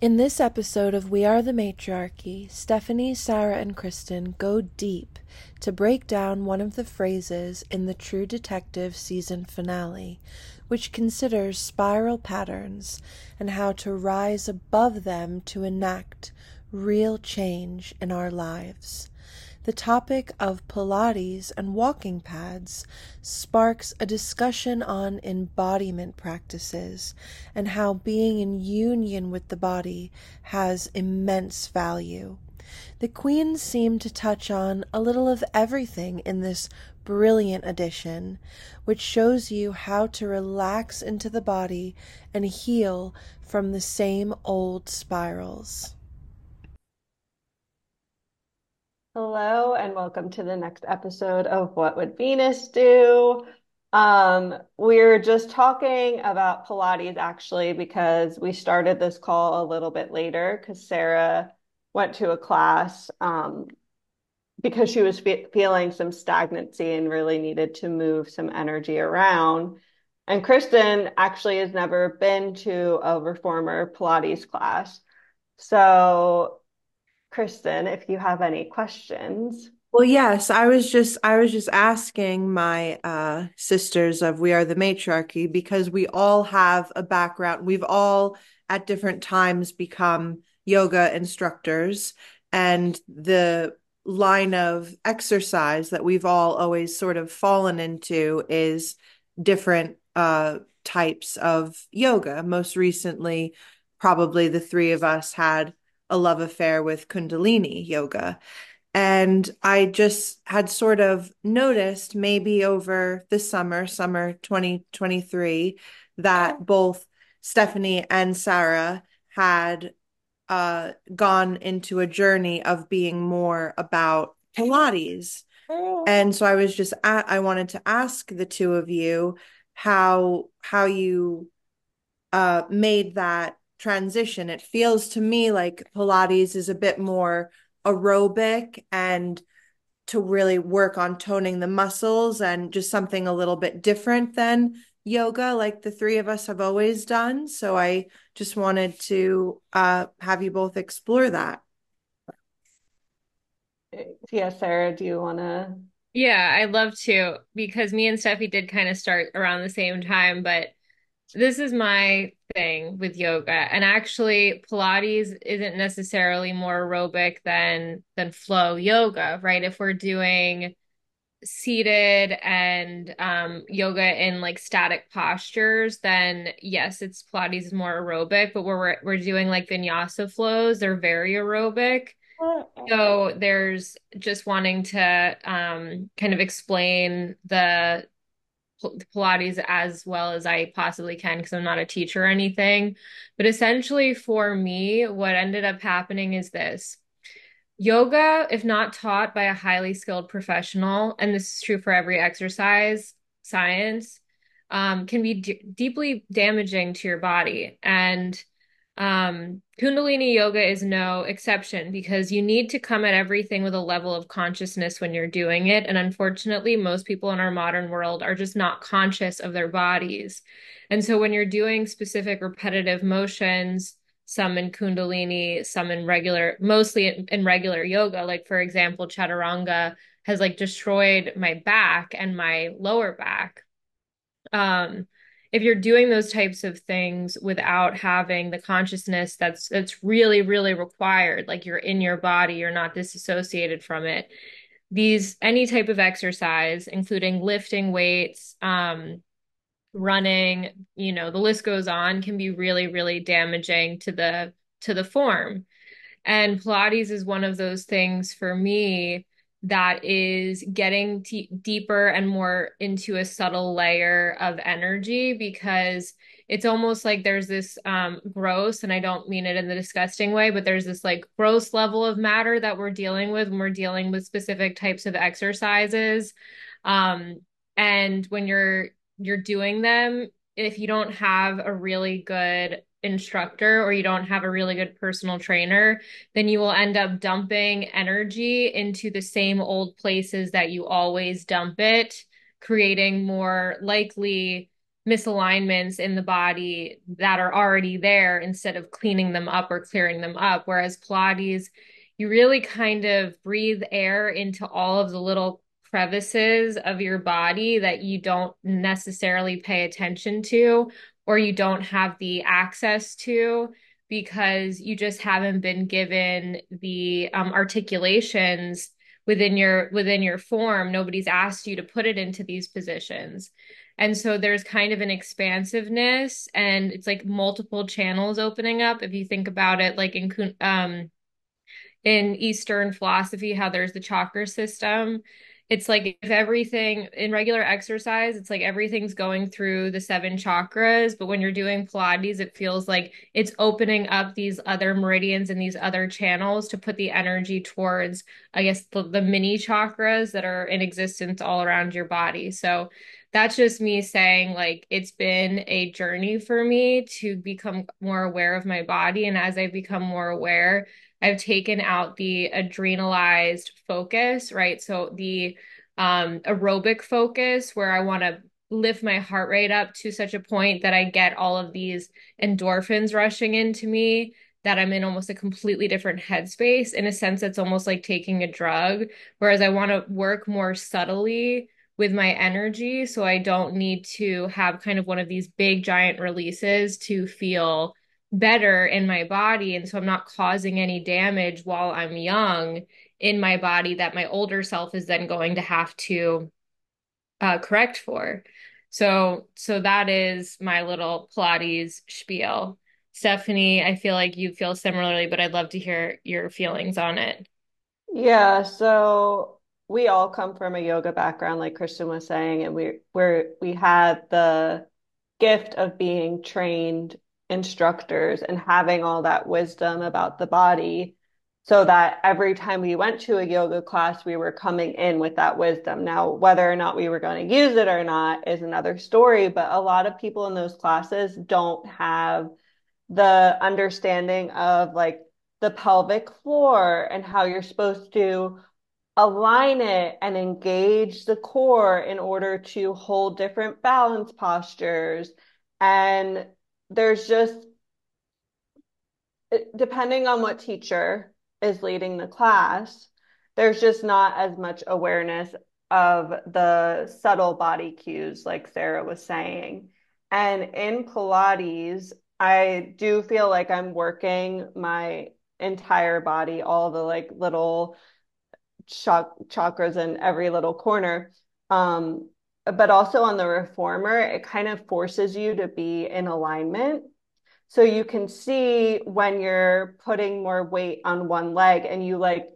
In this episode of We Are the Matriarchy, Stephanie, Sarah, and Kristen go deep to break down one of the phrases in the True Detective season finale, which considers spiral patterns and how to rise above them to enact real change in our lives. The topic of Pilates and walking pads sparks a discussion on embodiment practices and how being in union with the body has immense value. The Queens seem to touch on a little of everything in this brilliant edition, which shows you how to relax into the body and heal from the same old spirals. Hello, and welcome to the next episode of What Would Venus Do? Um, we're just talking about Pilates actually because we started this call a little bit later because Sarah went to a class um, because she was fe feeling some stagnancy and really needed to move some energy around. And Kristen actually has never been to a reformer Pilates class. So Kristen, if you have any questions. Well, yes, I was just I was just asking my uh, sisters of We Are the Matriarchy because we all have a background. We've all at different times become yoga instructors, and the line of exercise that we've all always sort of fallen into is different uh, types of yoga. Most recently, probably the three of us had a love affair with Kundalini yoga. And I just had sort of noticed maybe over the summer, summer 2023, that both Stephanie and Sarah had uh, gone into a journey of being more about Pilates. And so I was just at, I wanted to ask the two of you how how you uh, made that transition. It feels to me like Pilates is a bit more aerobic and to really work on toning the muscles and just something a little bit different than yoga like the three of us have always done. So i just wanted to uh, have you both explore that. Yeah sarah do you want to yeah i'd love to because me and steffi did kind of start around the same time but this is my thing with yoga. And actually pilates isn't necessarily more aerobic than than flow yoga right? If we're doing seated and um yoga in like static postures then yes it's pilates is more aerobic. But where we're we're doing like vinyasa flows they're very aerobic. So there's just wanting to um kind of explain the Pilates as well as I possibly can because I'm not a teacher or anything. But essentially, for me, what ended up happening is this yoga, if not taught by a highly skilled professional, and this is true for every exercise science, um, can be d- deeply damaging to your body. And um, Kundalini yoga is no exception because you need to come at everything with a level of consciousness when you're doing it. And unfortunately, most people in our modern world are just not conscious of their bodies. And so when you're doing specific repetitive motions, some in Kundalini, some in regular, mostly in, in regular yoga, like for example, Chaturanga has like destroyed my back and my lower back. Um, if you're doing those types of things without having the consciousness that's that's really really required like you're in your body you're not disassociated from it these any type of exercise including lifting weights um running you know the list goes on can be really really damaging to the to the form. And pilates is one of those things for me that is getting t- deeper and more into a subtle layer of energy because it's almost like there's this um, gross, and I don't mean it in the disgusting way, but there's this like gross level of matter that we're dealing with when we're dealing with specific types of exercises. Um, and when you're you're doing them, if you don't have a really good instructor or you don't have a really good personal trainer, then you will end up dumping energy into the same old places that you always dump it, creating more likely misalignments in the body that are already there instead of cleaning them up or clearing them up. Whereas Pilates, you really kind of breathe air into all of the little crevices of your body that you don't necessarily pay attention to or you don't have the access to because you just haven't been given the um, articulations within your within your form. Nobody's asked you to put it into these positions. And so there's kind of an expansiveness and it's like multiple channels opening up. If you think about it like in um in eastern philosophy how there's the chakra system it's like if everything in regular exercise, it's like everything's going through the seven chakras. But when you're doing Pilates, it feels like it's opening up these other meridians and these other channels to put the energy towards, I guess, the, the mini chakras that are in existence all around your body. So that's just me saying, like, it's been a journey for me to become more aware of my body. And as I become more aware, I've taken out the adrenalized focus, right? So the um, aerobic focus where I want to lift my heart rate up to such a point that I get all of these endorphins rushing into me that I'm in almost a completely different headspace. In a sense, it's almost like taking a drug. Whereas I want to work more subtly with my energy so I don't need to have kind of one of these big giant releases to feel better in my body and so I'm not causing any damage while I'm young in my body that my older self is then going to have to uh, correct for. So so that is my little Pilates spiel. Stephanie, I feel like you feel similarly, but I'd love to hear your feelings on it. Yeah, so we all come from a yoga background, like Kristen was saying, and we we're we had the gift of being trained instructors and having all that wisdom about the body so that every time we went to a yoga class, we were coming in with that wisdom. Now, whether or not we were going to use it or not is another story, but a lot of people in those classes don't have the understanding of like the pelvic floor and how you're supposed to align it and engage the core in order to hold different balance postures. And there's just, depending on what teacher is leading the class, there's just not as much awareness of the subtle body cues, like Sarah was saying. And in Pilates, I do feel like I'm working my entire body, all the like little chak- chakras in every little corner. Um, but also on the reformer, it kind of forces you to be in alignment. So you can see when you're putting more weight on one leg and you like,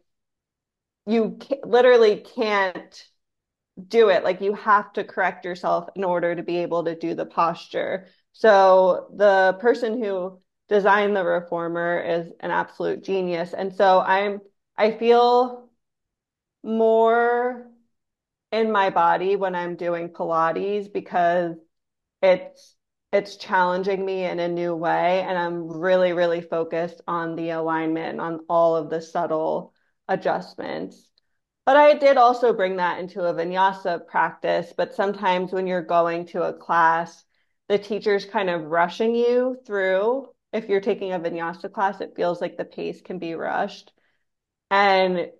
you literally can't do it. Like you have to correct yourself in order to be able to do the posture. So the person who designed the reformer is an absolute genius. And so I'm, I feel more in my body when I'm doing Pilates because it's it's challenging me in a new way and I'm really really focused on the alignment and on all of the subtle adjustments. But I did also bring that into a vinyasa practice, but sometimes when you're going to a class, the teacher's kind of rushing you through. If you're taking a vinyasa class, it feels like the pace can be rushed. And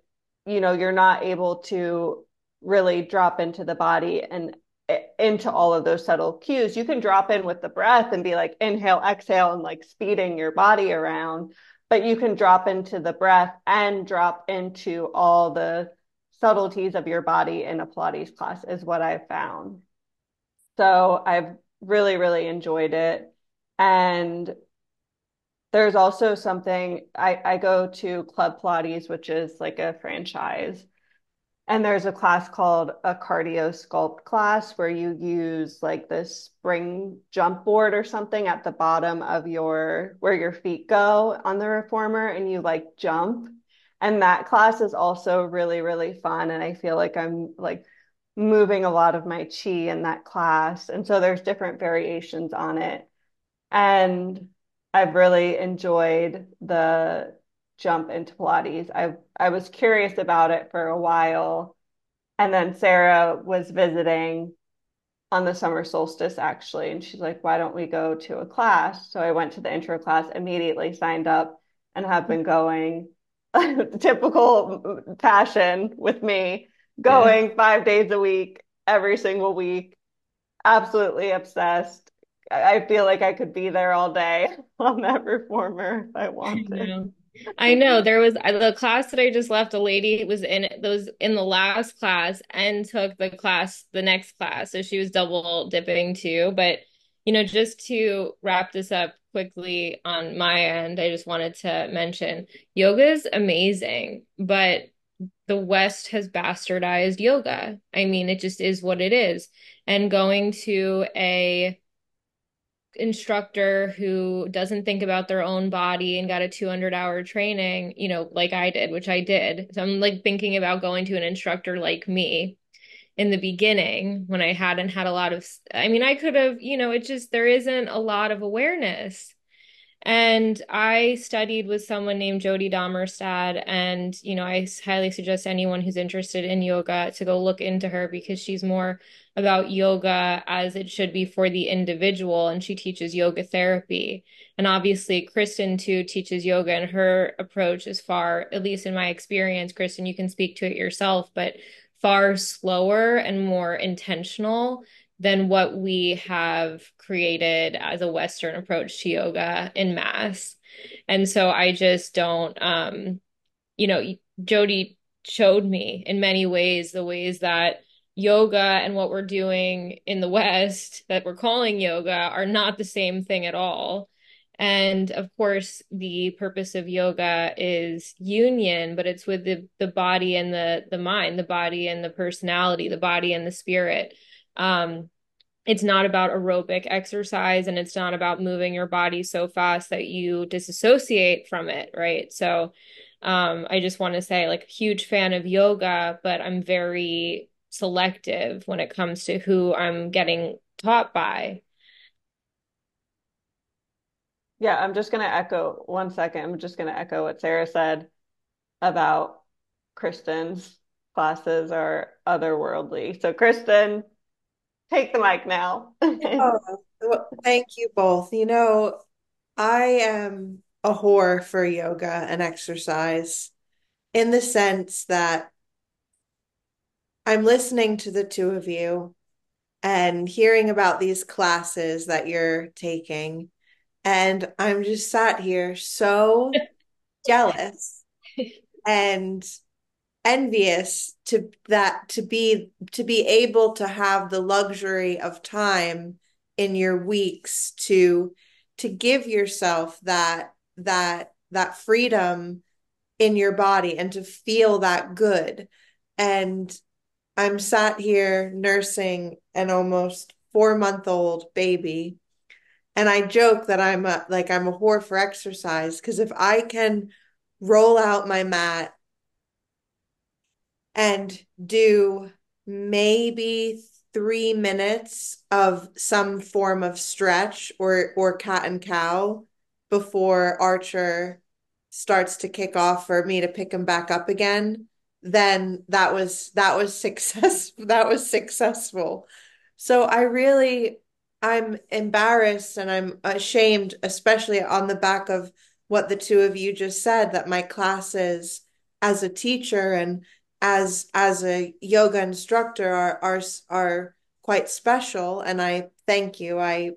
you know, you're not able to really drop into the body and eh, into all of those subtle cues. You can drop in with the breath and be like inhale, exhale, and like speeding your body around, but you can drop into the breath and drop into all the subtleties of your body in a Pilates class, is what I've found. So I've really, really enjoyed it. And there's also something I, I go to Club Pilates, which is like a franchise. And there's a class called a cardio sculpt class where you use like this spring jump board or something at the bottom of your where your feet go on the reformer and you like jump. And that class is also really, really fun. And I feel like I'm like moving a lot of my chi in that class. And so there's different variations on it. And I've really enjoyed the jump into Pilates. I I was curious about it for a while, and then Sarah was visiting, on the summer solstice actually. And she's like, why don't we go to a class? So I went to the intro class, immediately signed up, and have been going. Typical passion with me, going yeah. five days a week, every single week. Absolutely obsessed. I feel like I could be there all day on that reformer if I wanted. I know there was the class that I just left. A lady was in those in the last class and took the class the next class, so she was double dipping too. But you know, just to wrap this up quickly on my end, I just wanted to mention yoga is amazing, but the West has bastardized yoga. I mean, it just is what it is. And going to a instructor who doesn't think about their own body and got a 200 hour training, you know, like I did, which I did. So I'm like thinking about going to an instructor like me in the beginning when I hadn't had a lot of, I mean, I could have, you know, it just, there isn't a lot of awareness. And I studied with someone named Jody Dommerstad. And, you know, I highly suggest anyone who's interested in yoga to go look into her because she's more about yoga as it should be for the individual. And she teaches yoga therapy. And obviously, Kristen too teaches yoga, and her approach is far, at least in my experience, Kristen, you can speak to it yourself, but far slower and more intentional than what we have created as a Western approach to yoga in mass. And so I just don't, um, you know, Jody showed me in many ways the ways that yoga and what we're doing in the West that we're calling yoga are not the same thing at all. And of course, the purpose of yoga is union, but it's with the, the body and the, the mind, the body and the personality, the body and the spirit. Um, it's not about aerobic exercise and it's not about moving your body so fast that you disassociate from it, right? So, um, I just want to say, like, huge fan of yoga, but I'm very selective when it comes to who I'm getting taught by. Yeah, I'm just going to echo one second. I'm just going to echo what Sarah said about Kristen's classes are otherworldly. So, Kristen, take the mic now. oh, thank you both. You know, I am a whore for yoga and exercise in the sense that I'm listening to the two of you and hearing about these classes that you're taking. And I'm just sat here so jealous and envious to that to be to be able to have the luxury of time in your weeks to to give yourself that that that freedom in your body and to feel that good and i'm sat here nursing an almost 4 month old baby and i joke that i'm a like i'm a whore for exercise because if i can roll out my mat and do maybe three minutes of some form of stretch or or cat and cow before Archer starts to kick off for me to pick him back up again, then that was that was success that was successful. So I really I'm embarrassed and I'm ashamed, especially on the back of what the two of you just said, that my classes as a teacher and as as a yoga instructor are are are quite special and I thank you. I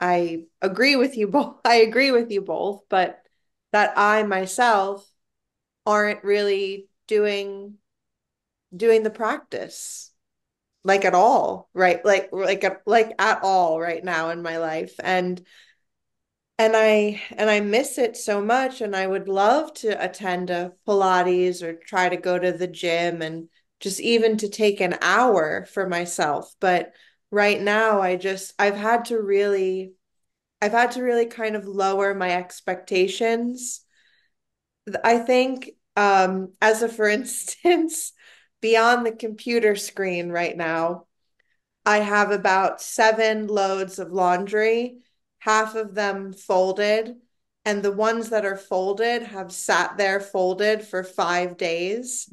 I agree with you both. I agree with you both, but that I myself aren't really doing doing the practice like at all, right? Like like like at all right now in my life. And and I and I miss it so much. And I would love to attend a Pilates or try to go to the gym and just even to take an hour for myself. But right now I just I've had to really I've had to really kind of lower my expectations. I think um as a for instance beyond the computer screen right now I have about 7 loads of laundry half of them folded, and the ones that are folded have sat there folded for five days.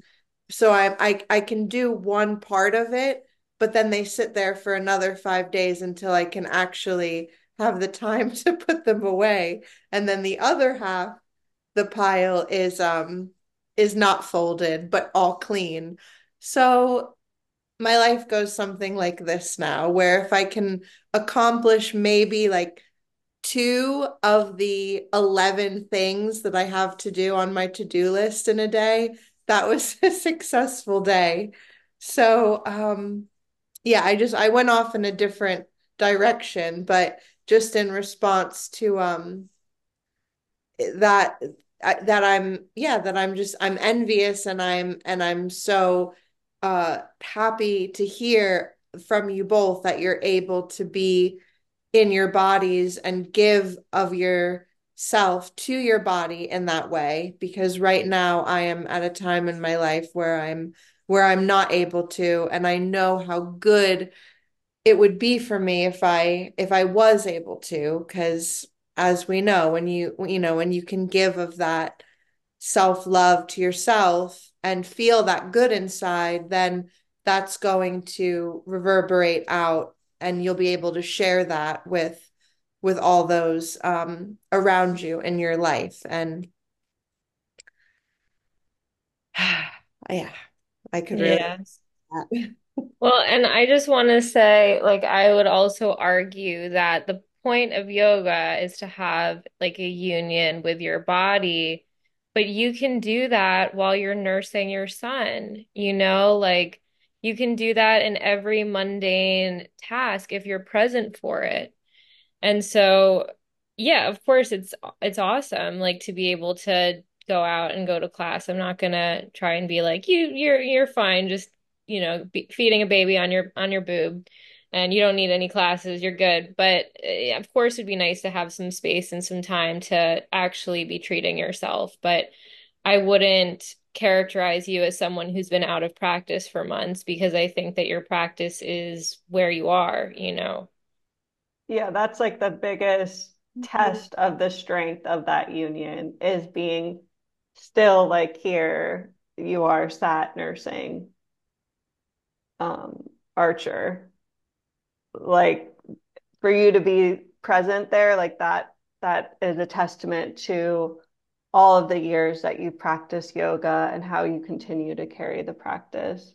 So I I, I can do one part of it, but then they sit there for another five days until I can actually have the time to put them away. And then the other half, the pile is um is not folded but all clean. So my life goes something like this now, where if I can accomplish maybe like two of the 11 things that I have to do on my to-do list in a day, that was a successful day. So, um, yeah, I just I went off in a different direction, but just in response to um that that I'm yeah, that I'm just I'm envious and I'm and I'm so uh happy to hear from you both that you're able to be in your bodies and give of yourself to your body in that way. Because right now I am at a time in my life where I'm where I'm not able to. And I know how good it would be for me if I if I was able to because as we know when you you know when you can give of that self-love to yourself and feel that good inside then that's going to reverberate out and you'll be able to share that with with all those um, around you in your life and yeah i could really Yes. Well, and I just want to say, like, I would also argue that the point of yoga is to have like a union with your body, but you can do that while you're nursing your son, you know, like you can do that in every mundane task if you're present for it. And so, yeah, of course it's it's awesome like to be able to go out and go to class. I'm not gonna try and be like, you you're you're fine, just, you know, be, feeding a baby on your on your boob and you don't need any classes, you're good. But uh, of course it'd be nice to have some space and some time to actually be treating yourself, but I wouldn't characterize you as someone who's been out of practice for months because I think that your practice is where you are, you know. Yeah, that's like the biggest test of the strength of that union is being still like here you are sat nursing um Archer. Like for you to be present there, like that that is a testament to all of the years that you practice yoga and how you continue to carry the practice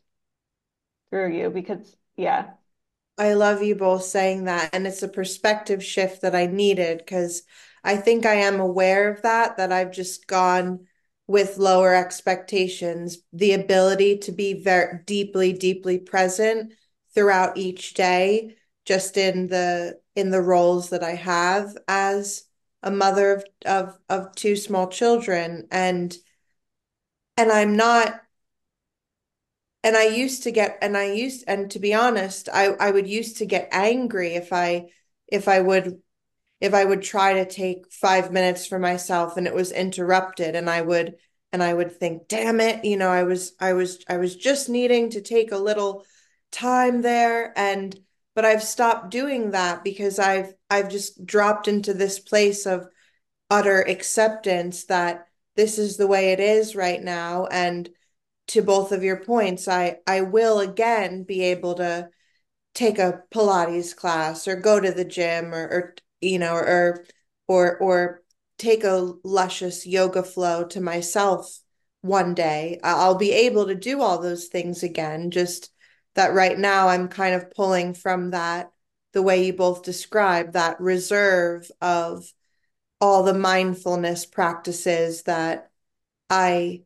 through you because yeah I love you both saying that. And it's a perspective shift that I needed because I think I am aware of that, that I've just gone with lower expectations, the ability to be very deeply, deeply present throughout each day, just in the in the roles that I have as a mother of of, of two small children. And and I'm not and I used to get and I used and to be honest, I I would used to get angry if I if I would if I would try to take 5 minutes for myself and it was interrupted and I would and I would think, "Damn it, you know, I was I was I was just needing to take a little time there and but I've stopped doing that because I've I've just dropped into this place of utter acceptance that this is the way it is right now and to both of your points, I I will again be able to take a Pilates class or go to the gym or, or you know or or or take a luscious yoga flow to myself one day. I'll be able to do all those things again. Just that right now I'm kind of pulling from that the way you both describe that reserve of all the mindfulness practices that I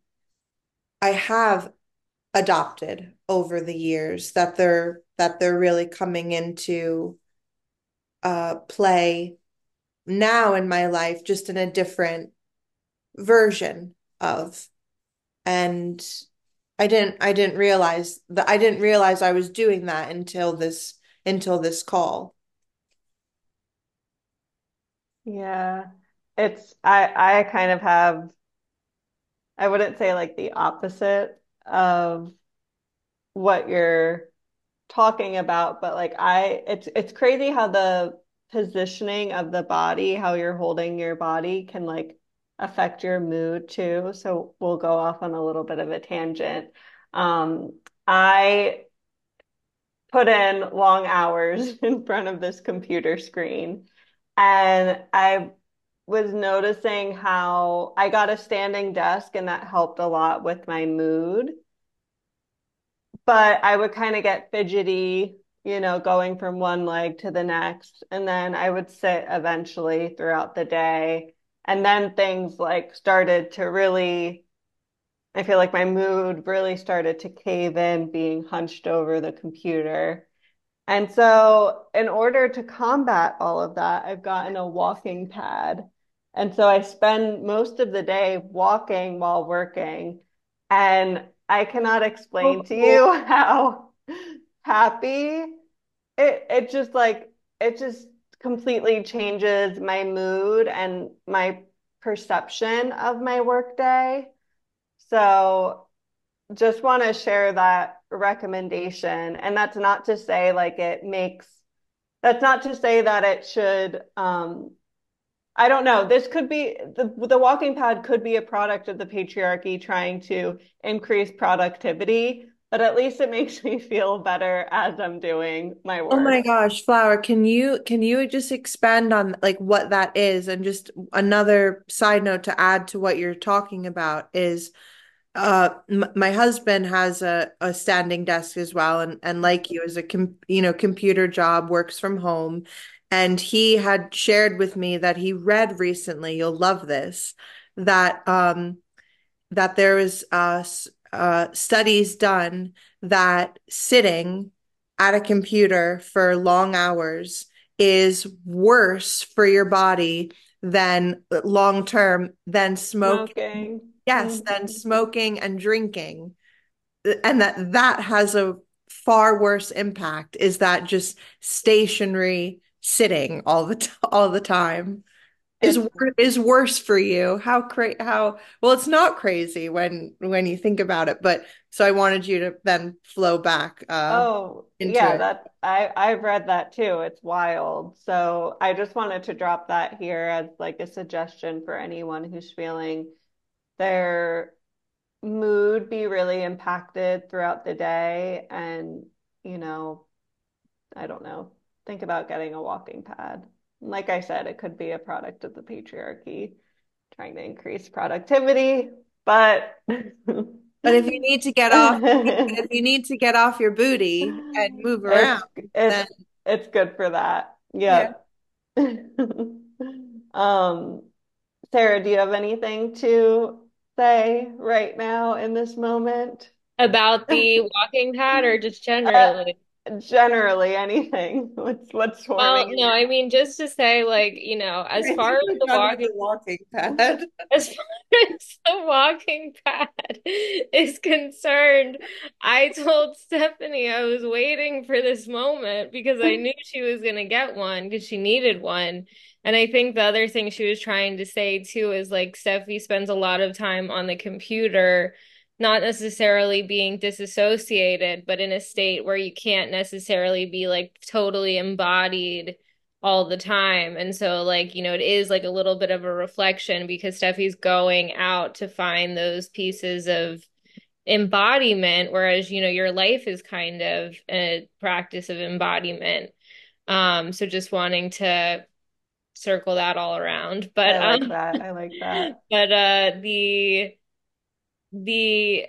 I have adopted over the years that they're that they're really coming into uh play now in my life just in a different version of. And I didn't I didn't realize that I didn't realize I was doing that until this until this call. yeah it's I I kind of have I wouldn't say like the opposite of what you're talking about, but like I it's it's crazy how the positioning of the body, how you're holding your body can like affect your mood too. So we'll go off on a little bit of a tangent. Um, I put in long hours in front of this computer screen. And I was noticing how I got a standing desk and that helped a lot with my mood. But I would kind of get fidgety, you know, going from one leg to the next. And then I would sit eventually throughout the day. And then things like started to really, I feel like my mood really started to cave in being hunched over the computer. And so, in order to combat all of that, I've gotten a walking pad. And so I spend most of the day walking while working. And I cannot explain to oh, oh. you how happy it it just like it just completely changes my mood and my perception of my workday. So just want to share that recommendation. And that's not to say like it makes, that's not to say that it should, um, I don't know. This could be the the walking pad could be a product of the patriarchy trying to increase productivity, but at least it makes me feel better as I'm doing my work. Oh my gosh, Flower, can you can you just expand on like what that is? And just another side note to add to what you're talking about is uh my husband has a, a standing desk as well and and like you as a com you know computer job works from home and he had shared with me that he read recently you'll love this that um that there is uh, uh studies done that sitting at a computer for long hours is worse for your body than long term than smoking. Smoking. Yes, than Mhm. smoking and drinking. And that that has a far worse impact is that just stationary sitting all the t- all the time is is worse for you. How cra how well it's not crazy when when you think about it, but so I wanted you to then flow back uh Oh, into yeah, it. that I I've read that too. It's wild. So I just wanted to drop that here as like a suggestion for anyone who's feeling their mood be really impacted throughout the day and, you know, I don't know, think about getting a walking pad. Like I said, it could be a product of the patriarchy trying to increase productivity, but But if you need to get off, if you need to get off your booty and move around, It's it's then it's good for that. yeah. Yep. Um, Sarah, do you have anything to say right now in this moment? About the walking pad or just Uh, generally? anything. What's what's Well, forming in no, I mean just to say like, you know, as far as the walking walking pad. As far as the walking pad is concerned, I told Stephanie I was waiting for this moment because I knew she was going to get one because she needed one. And I think the other thing she was trying to say too is like Steffi spends a lot of time on the computer, not necessarily being disassociated, but in a state where you can't necessarily be like totally embodied all the time. And so, like, you know, it is like a little bit of a reflection because Steffi's going out to find those pieces of embodiment, whereas, you know, your life is kind of a practice of embodiment. Um, so just wanting to circle that all around. But I like um that. I like that. but uh the the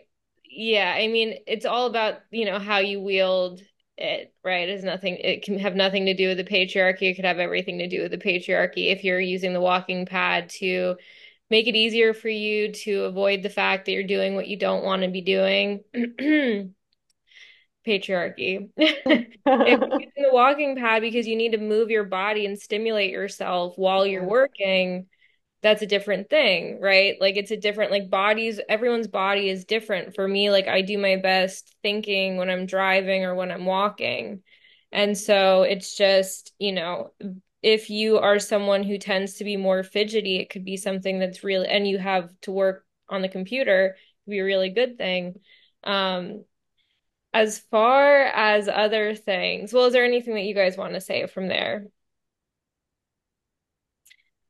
yeah, I mean, it's all about, you know, how you wield it, right? It's nothing, it can have nothing to do with the patriarchy. It could have everything to do with the patriarchy. If you're using the walking pad to make it easier for you to avoid the fact that you're doing what you don't want to be doing, patriarchy. The walking pad because you need to move your body and stimulate yourself while you're working, that's a different thing, right? Like it's a different like bodies, everyone's body is different. For me, like I do my best thinking when I'm driving or when I'm walking. And so it's just, you know, if you are someone who tends to be more fidgety, it could be something that's really, and you have to work on the computer, be a really good thing. Um, as far as other things, well, is there anything that you guys want to say from there?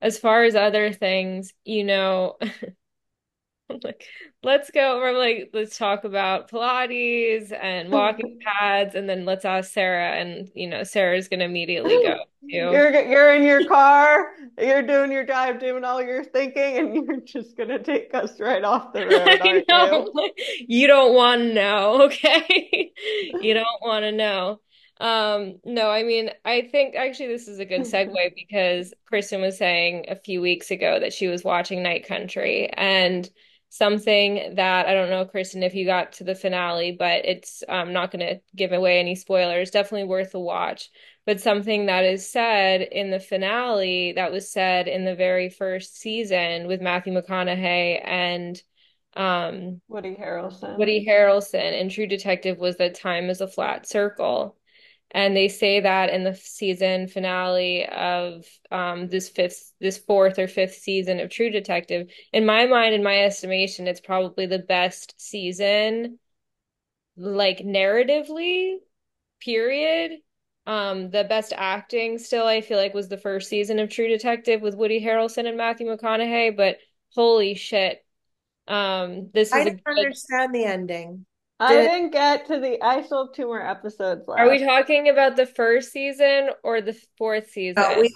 As far as other things, you know, I'm like, let's go. I'm like, let's talk about Pilates and walking pads, and then let's ask Sarah. And you know, Sarah's gonna immediately go You're you're in your car, you're doing your drive, doing all your thinking, and you're just gonna take us right off the road, I know. you? You don't want to know, okay? You don't want to know. Um, no, I mean, I think actually this is a good segue because Kristen was saying a few weeks ago that she was watching Night Country and something that I don't know, Kristen, if you got to the finale, but it's I'm not going to give away any spoilers. Definitely worth a watch. But something that is said in the finale that was said in the very first season with Matthew McConaughey and um, Woody Harrelson. Woody Harrelson in True Detective was that time is a flat circle. And they say that in the season finale of um, this fifth, this fourth or fifth season of True Detective. In my mind, in my estimation, it's probably the best season, like narratively, period. Um, the best acting still, I feel like, was the first season of True Detective with Woody Harrelson and Matthew McConaughey. But holy shit, um, this I is a didn't good. understand the ending. I Did- didn't get to the. I still have two more episodes left. Are we talking about the first season or the fourth season? Uh, we,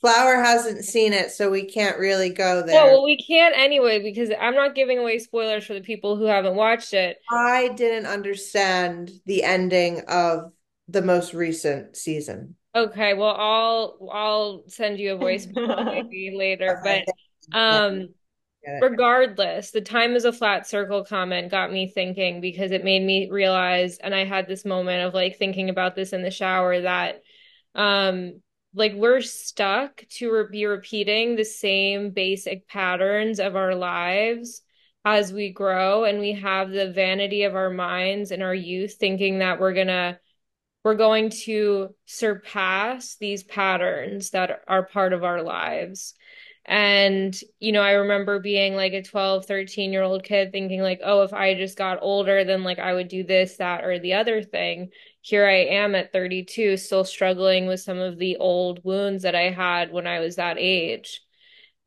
Flower hasn't seen it, so we can't really go No, there. well, we can't anyway because I'm not giving away spoilers for the people who haven't watched it. I didn't understand the ending of the most recent season. Okay, well, I'll I'll send you a voice memo maybe later, but um Get it. Regardless, the time is a flat circle comment got me thinking because it made me realize, and I had this moment of like thinking about this in the shower that um like we're stuck to re be repeating the same basic patterns of our lives as we grow and we have the vanity of our minds and our youth thinking that we're gonna we're going to surpass these patterns that are part of our lives. And, you know, I remember being like a 12, 13 year old kid thinking, like, oh, if I just got older, then like I would do this, that, or the other thing. Here I am at 32, still struggling with some of the old wounds that I had when I was that age.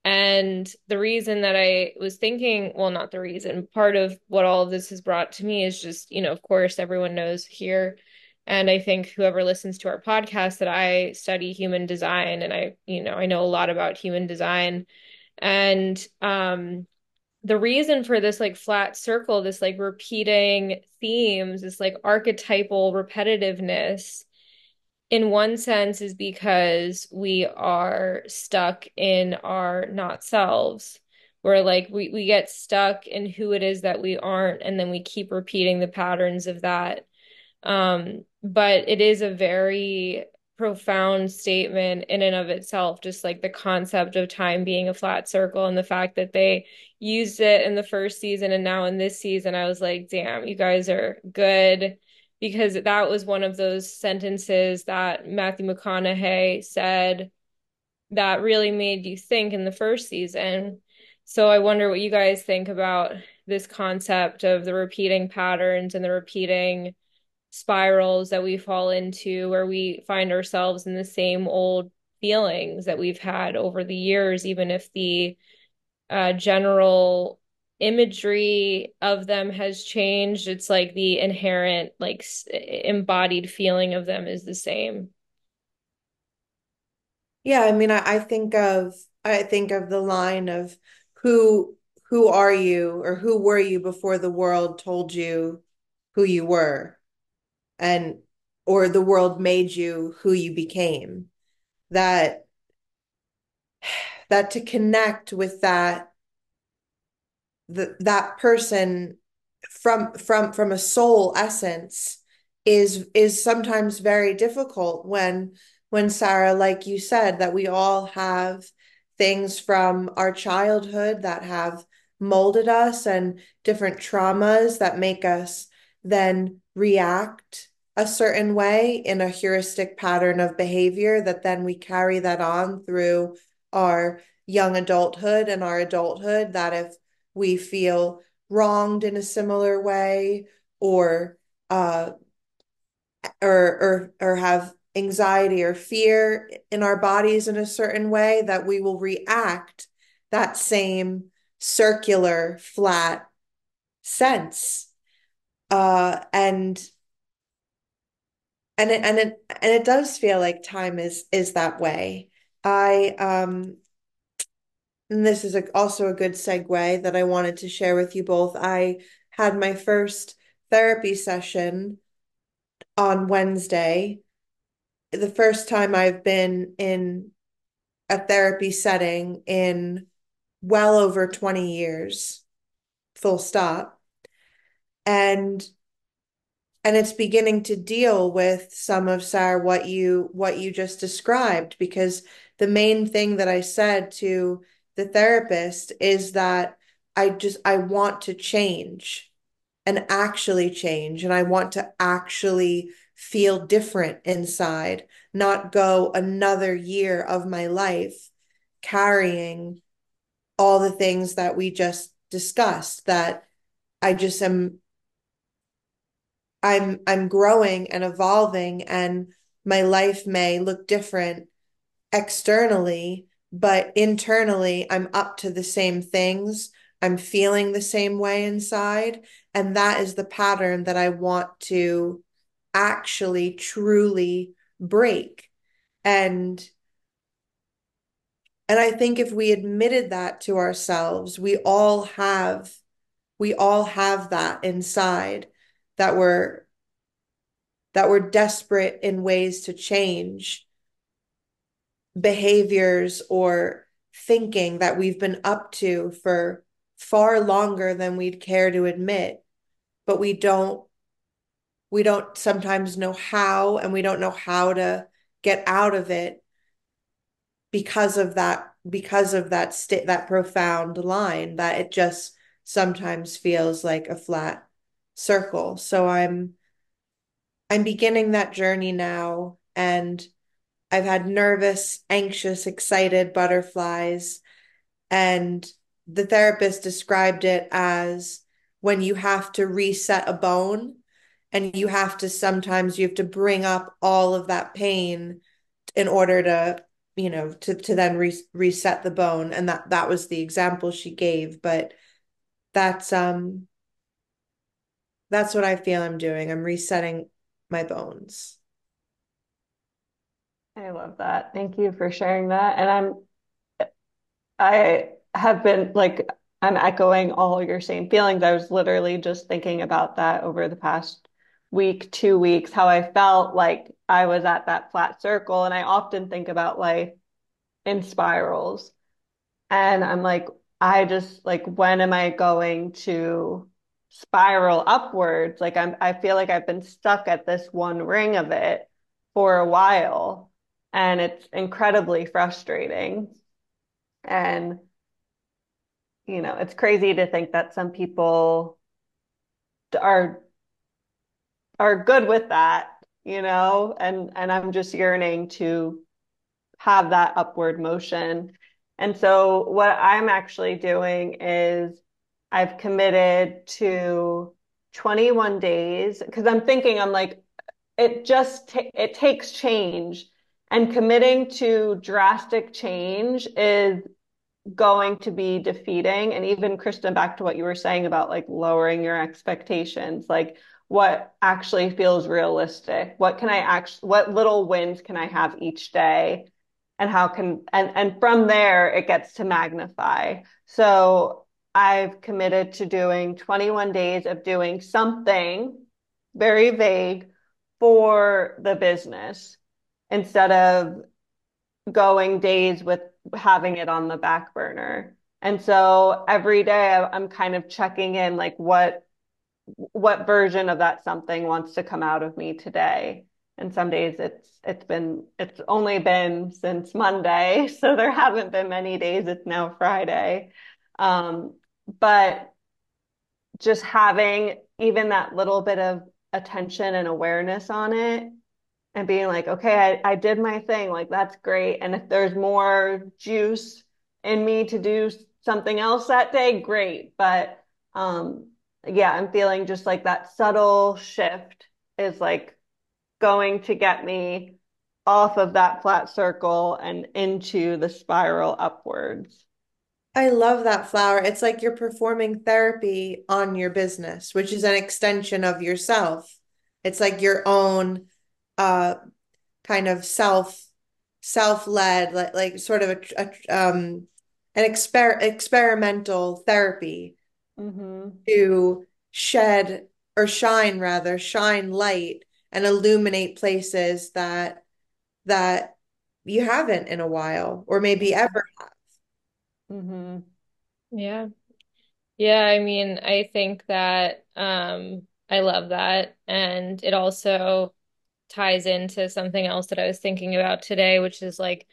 And the reason that I was thinking, well, not the reason, part of what all of this has brought to me is just, you know, of course, everyone knows here. And I think whoever listens to our podcast that I study human design and I, you know, I know a lot about human design. And um the reason for this like flat circle, this like repeating themes, this like archetypal repetitiveness in one sense is because we are stuck in our not selves. We're like we we get stuck in who it is that we aren't, and then we keep repeating the patterns of that. Um, but it is a very profound statement in and of itself, just like the concept of time being a flat circle and the fact that they used it in the first season and now in this season, I was like, damn, you guys are good because that was one of those sentences that Matthew McConaughey said that really made you think in the first season. So I wonder what you guys think about this concept of the repeating patterns and the repeating spirals that we fall into where we find ourselves in the same old feelings that we've had over the years, even if the uh, general imagery of them has changed. It's like the inherent, like embodied feeling of them is the same. Yeah, I mean, I, I think of I think of the line of who who are you or who were you before the world told you who you were and or the world made you who you became. That that to connect with that the, that person from from from a soul essence is is sometimes very difficult when when Sarah like you said that we all have things from our childhood that have molded us and different traumas that make us then react a certain way in a heuristic pattern of behavior that then we carry that on through our young adulthood and our adulthood that if we feel wronged in a similar way or uh or or or have anxiety or fear in our bodies in a certain way that we will react that same circular, flat sense. Uh, and and it, and it and it does feel like time is is that way. I um and this is a, also a good segue that I wanted to share with you both. I had my first therapy session on Wednesday. The first time I've been in a therapy setting in well over 20 years, full stop. And and it's beginning to deal with some of Sarah what you what you just described because the main thing that I said to the therapist is that I just I want to change and actually change and I want to actually feel different inside, not go another year of my life carrying all the things that we just discussed that I just am I'm I'm growing and evolving and my life may look different externally, but internally I'm up to the same things. I'm feeling the same way inside. And that is the pattern that I want to actually truly break. And and I think if we admitted that to ourselves, we all have we all have that inside that we're that we're desperate in ways to change behaviors or thinking that we've been up to for far longer than we'd care to admit. But we don't we don't sometimes know how and we don't know how to get out of it because of that because of that state that profound line that it just sometimes feels like a flat circle. So i'm i'm beginning that journey now and i've had nervous anxious excited butterflies and the therapist described it as when you have to reset a bone and you have to sometimes you have to bring up all of that pain in order to you know to to then re- reset the bone. And that that was the example she gave but that's um that's what I feel I'm doing. I'm resetting my bones. I love that. Thank you for sharing that. And I'm I have been like I'm echoing all your same feelings. I was literally just thinking about that over the past week two weeks how I felt like I was at that flat circle. And I often think about life in spirals. And I'm like, I just like, when am I going to spiral upwards? Like I'm, I feel like I've been stuck at this one ring of it for a while. And it's incredibly frustrating. And, you know, it's crazy to think that some people are are good with that, you know, and and I'm just yearning to have that upward motion. And so what I'm actually doing is I've committed to 21 days because I'm thinking I'm like it just it takes change. And committing to drastic change is going to be defeating. And even Kristen back to what you were saying about like lowering your expectations like what actually feels realistic. What can I actually what little wins can I have each day? And how can and and from there it gets to magnify. So i've committed to doing 21 days of doing something very vague for the business instead of going days with having it on the back burner. And so every day i'm kind of checking in like what what version of that something wants to come out of me today. And some days it's it's been it's only been since Monday, so there haven't been many days. It's now Friday, um, but just having even that little bit of attention and awareness on it and being like, okay, I, I did my thing, like that's great. And if there's more juice in me to do something else that day, great. But um, yeah, I'm feeling just like that subtle shift is like going to get me off of that flat circle and into the spiral upwards. I love that flower. It's like you're performing therapy on your business, which is an extension of yourself. It's like your own uh kind of self self-led like like sort of a, a um an exper experimental therapy Mm-hmm. to shed or shine rather shine light and illuminate places that that you haven't in a while or maybe ever Mm-hmm. Yeah. Yeah, I mean, I think that um I love that and it also ties into something else that I was thinking about today, which is like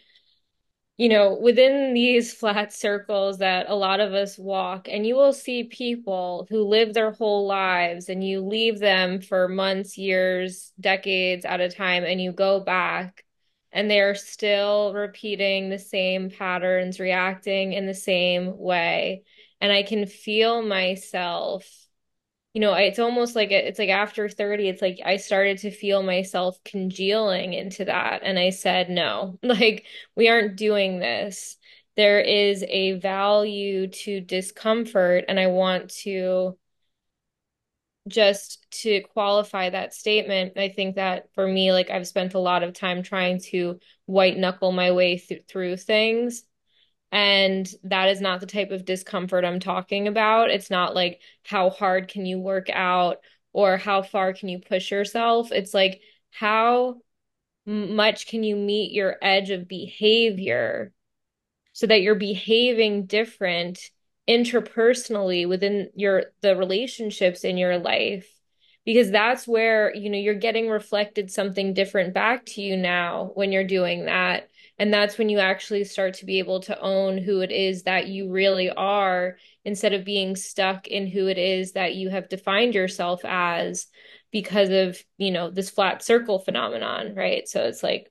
you know, within these flat circles that a lot of us walk, and you will see people who live their whole lives and you leave them for months, years, decades at a time, and you go back and they're still repeating the same patterns, reacting in the same way. And I can feel myself you know, it's almost like it's like after 30, it's like I started to feel myself congealing into that. And I said, no, like we aren't doing this. There is a value to discomfort. And I want to just to qualify that statement, I think that for me, like I've spent a lot of time trying to white knuckle my way th through things. And that is not the type of discomfort I'm talking about. It's not like how hard can you work out or how far can you push yourself. It's like how much can you meet your edge of behavior so that you're behaving different interpersonally within your the relationships in your life because that's where you know you're getting reflected something different back to you now when you're doing that. And that's when you actually start to be able to own who it is that you really are instead of being stuck in who it is that you have defined yourself as because of you know this flat circle phenomenon right? So it's like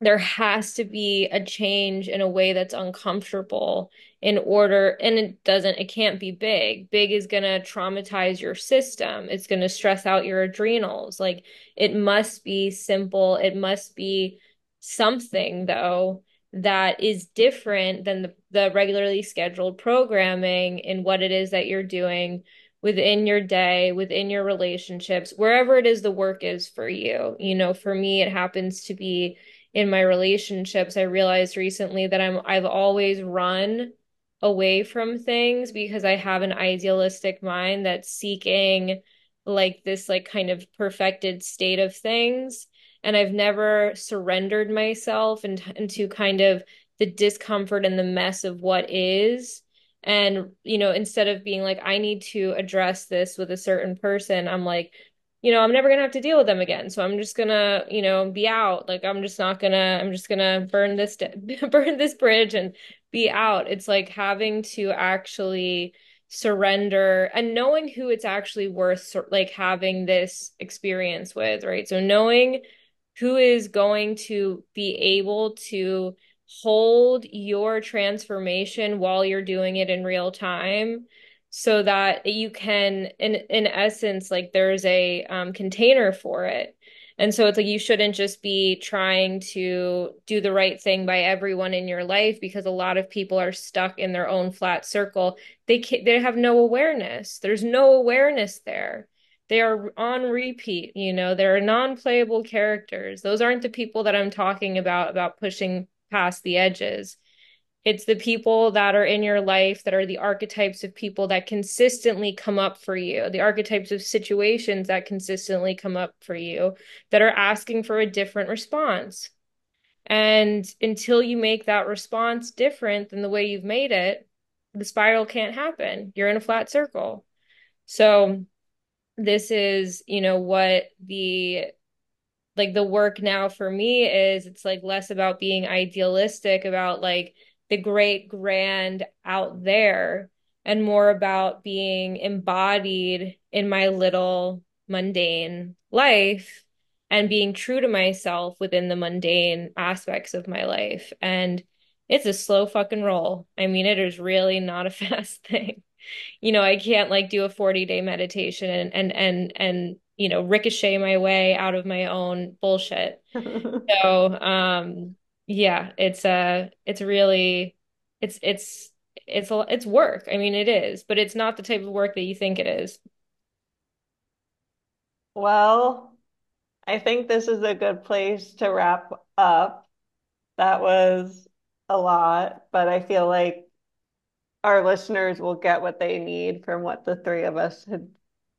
there has to be a change in a way that's uncomfortable in order and it doesn't it can't be big. Big is going to traumatize your system. It's going to stress out your adrenals. Like it must be simple. It must be something though that is different than the, the regularly scheduled programming in what it is that you're doing within your day, within your relationships, wherever it is the work is for you. You know, for me, it happens to be in my relationships, I realized recently that I'm I've always run away from things because I have an idealistic mind that's seeking like this like kind of perfected state of things. And I've never surrendered myself into, into kind of the discomfort and the mess of what is. And you know instead of being like I need to address this with a certain person I'm like you know, I'm never gonna have to deal with them again. So I'm just gonna, you know, be out. Like I'm just not gonna, I'm just gonna burn this, burn this bridge and be out. It's like having to actually surrender and knowing who it's actually worth like having this experience with, right? So knowing who is going to be able to hold your transformation while you're doing it in real time so that you can in in essence like there's a um, container for it. And so it's like you shouldn't just be trying to do the right thing by everyone in your life because a lot of people are stuck in their own flat circle. They can they have no awareness. There's no awareness there. They are on repeat you know? They're non-playable characters. Those aren't the people that i'm talking about about pushing past the edges it's the people that are in your life that are the archetypes of people that consistently come up for you, the archetypes of situations that consistently come up for you that are asking for a different response. And until you make that response different than the way you've made it, the spiral can't happen. You're in a flat circle. So, this is, you know, what the like the work now for me is it's like less about being idealistic about like the great grand out there and more about being embodied in my little mundane life and being true to myself within the mundane aspects of my life. And it's a slow fucking roll. I mean, it is really not a fast thing. You know, I can't like do a 40 day meditation and and and and you know, ricochet my way out of my own bullshit. So, um, yeah, it's uh it's really it's it's It's a it's work. I mean, it is, but it's not the type of work that you think it is. Well, I think this is a good place to wrap up. That was a lot, but I feel like our listeners will get what they need from what the three of us had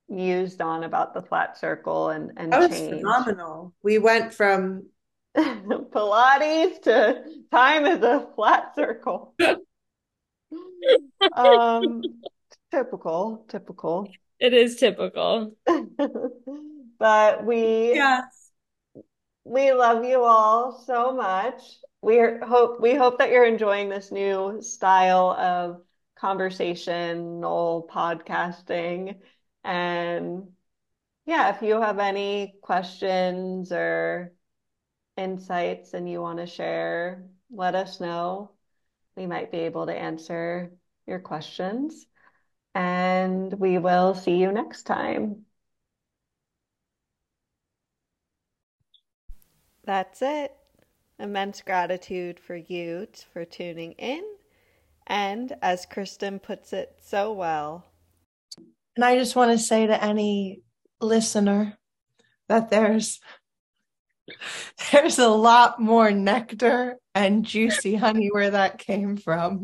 used on about the flat circle and and That was change. phenomenal. We went from Pilates to time is a flat circle. Um, typical, typical. It is typical. But we yes. we love you all so much. We hope we hope that you're enjoying this new style of conversational podcasting. And yeah, if you have any questions or insights and you want to share, let us know. We might be able to answer your questions. And we will see you next time. That's it. Immense gratitude for you for tuning in. And as Kristen puts it so well, and I just want to say to any listener that there's there's a lot more nectar and juicy honey where that came from.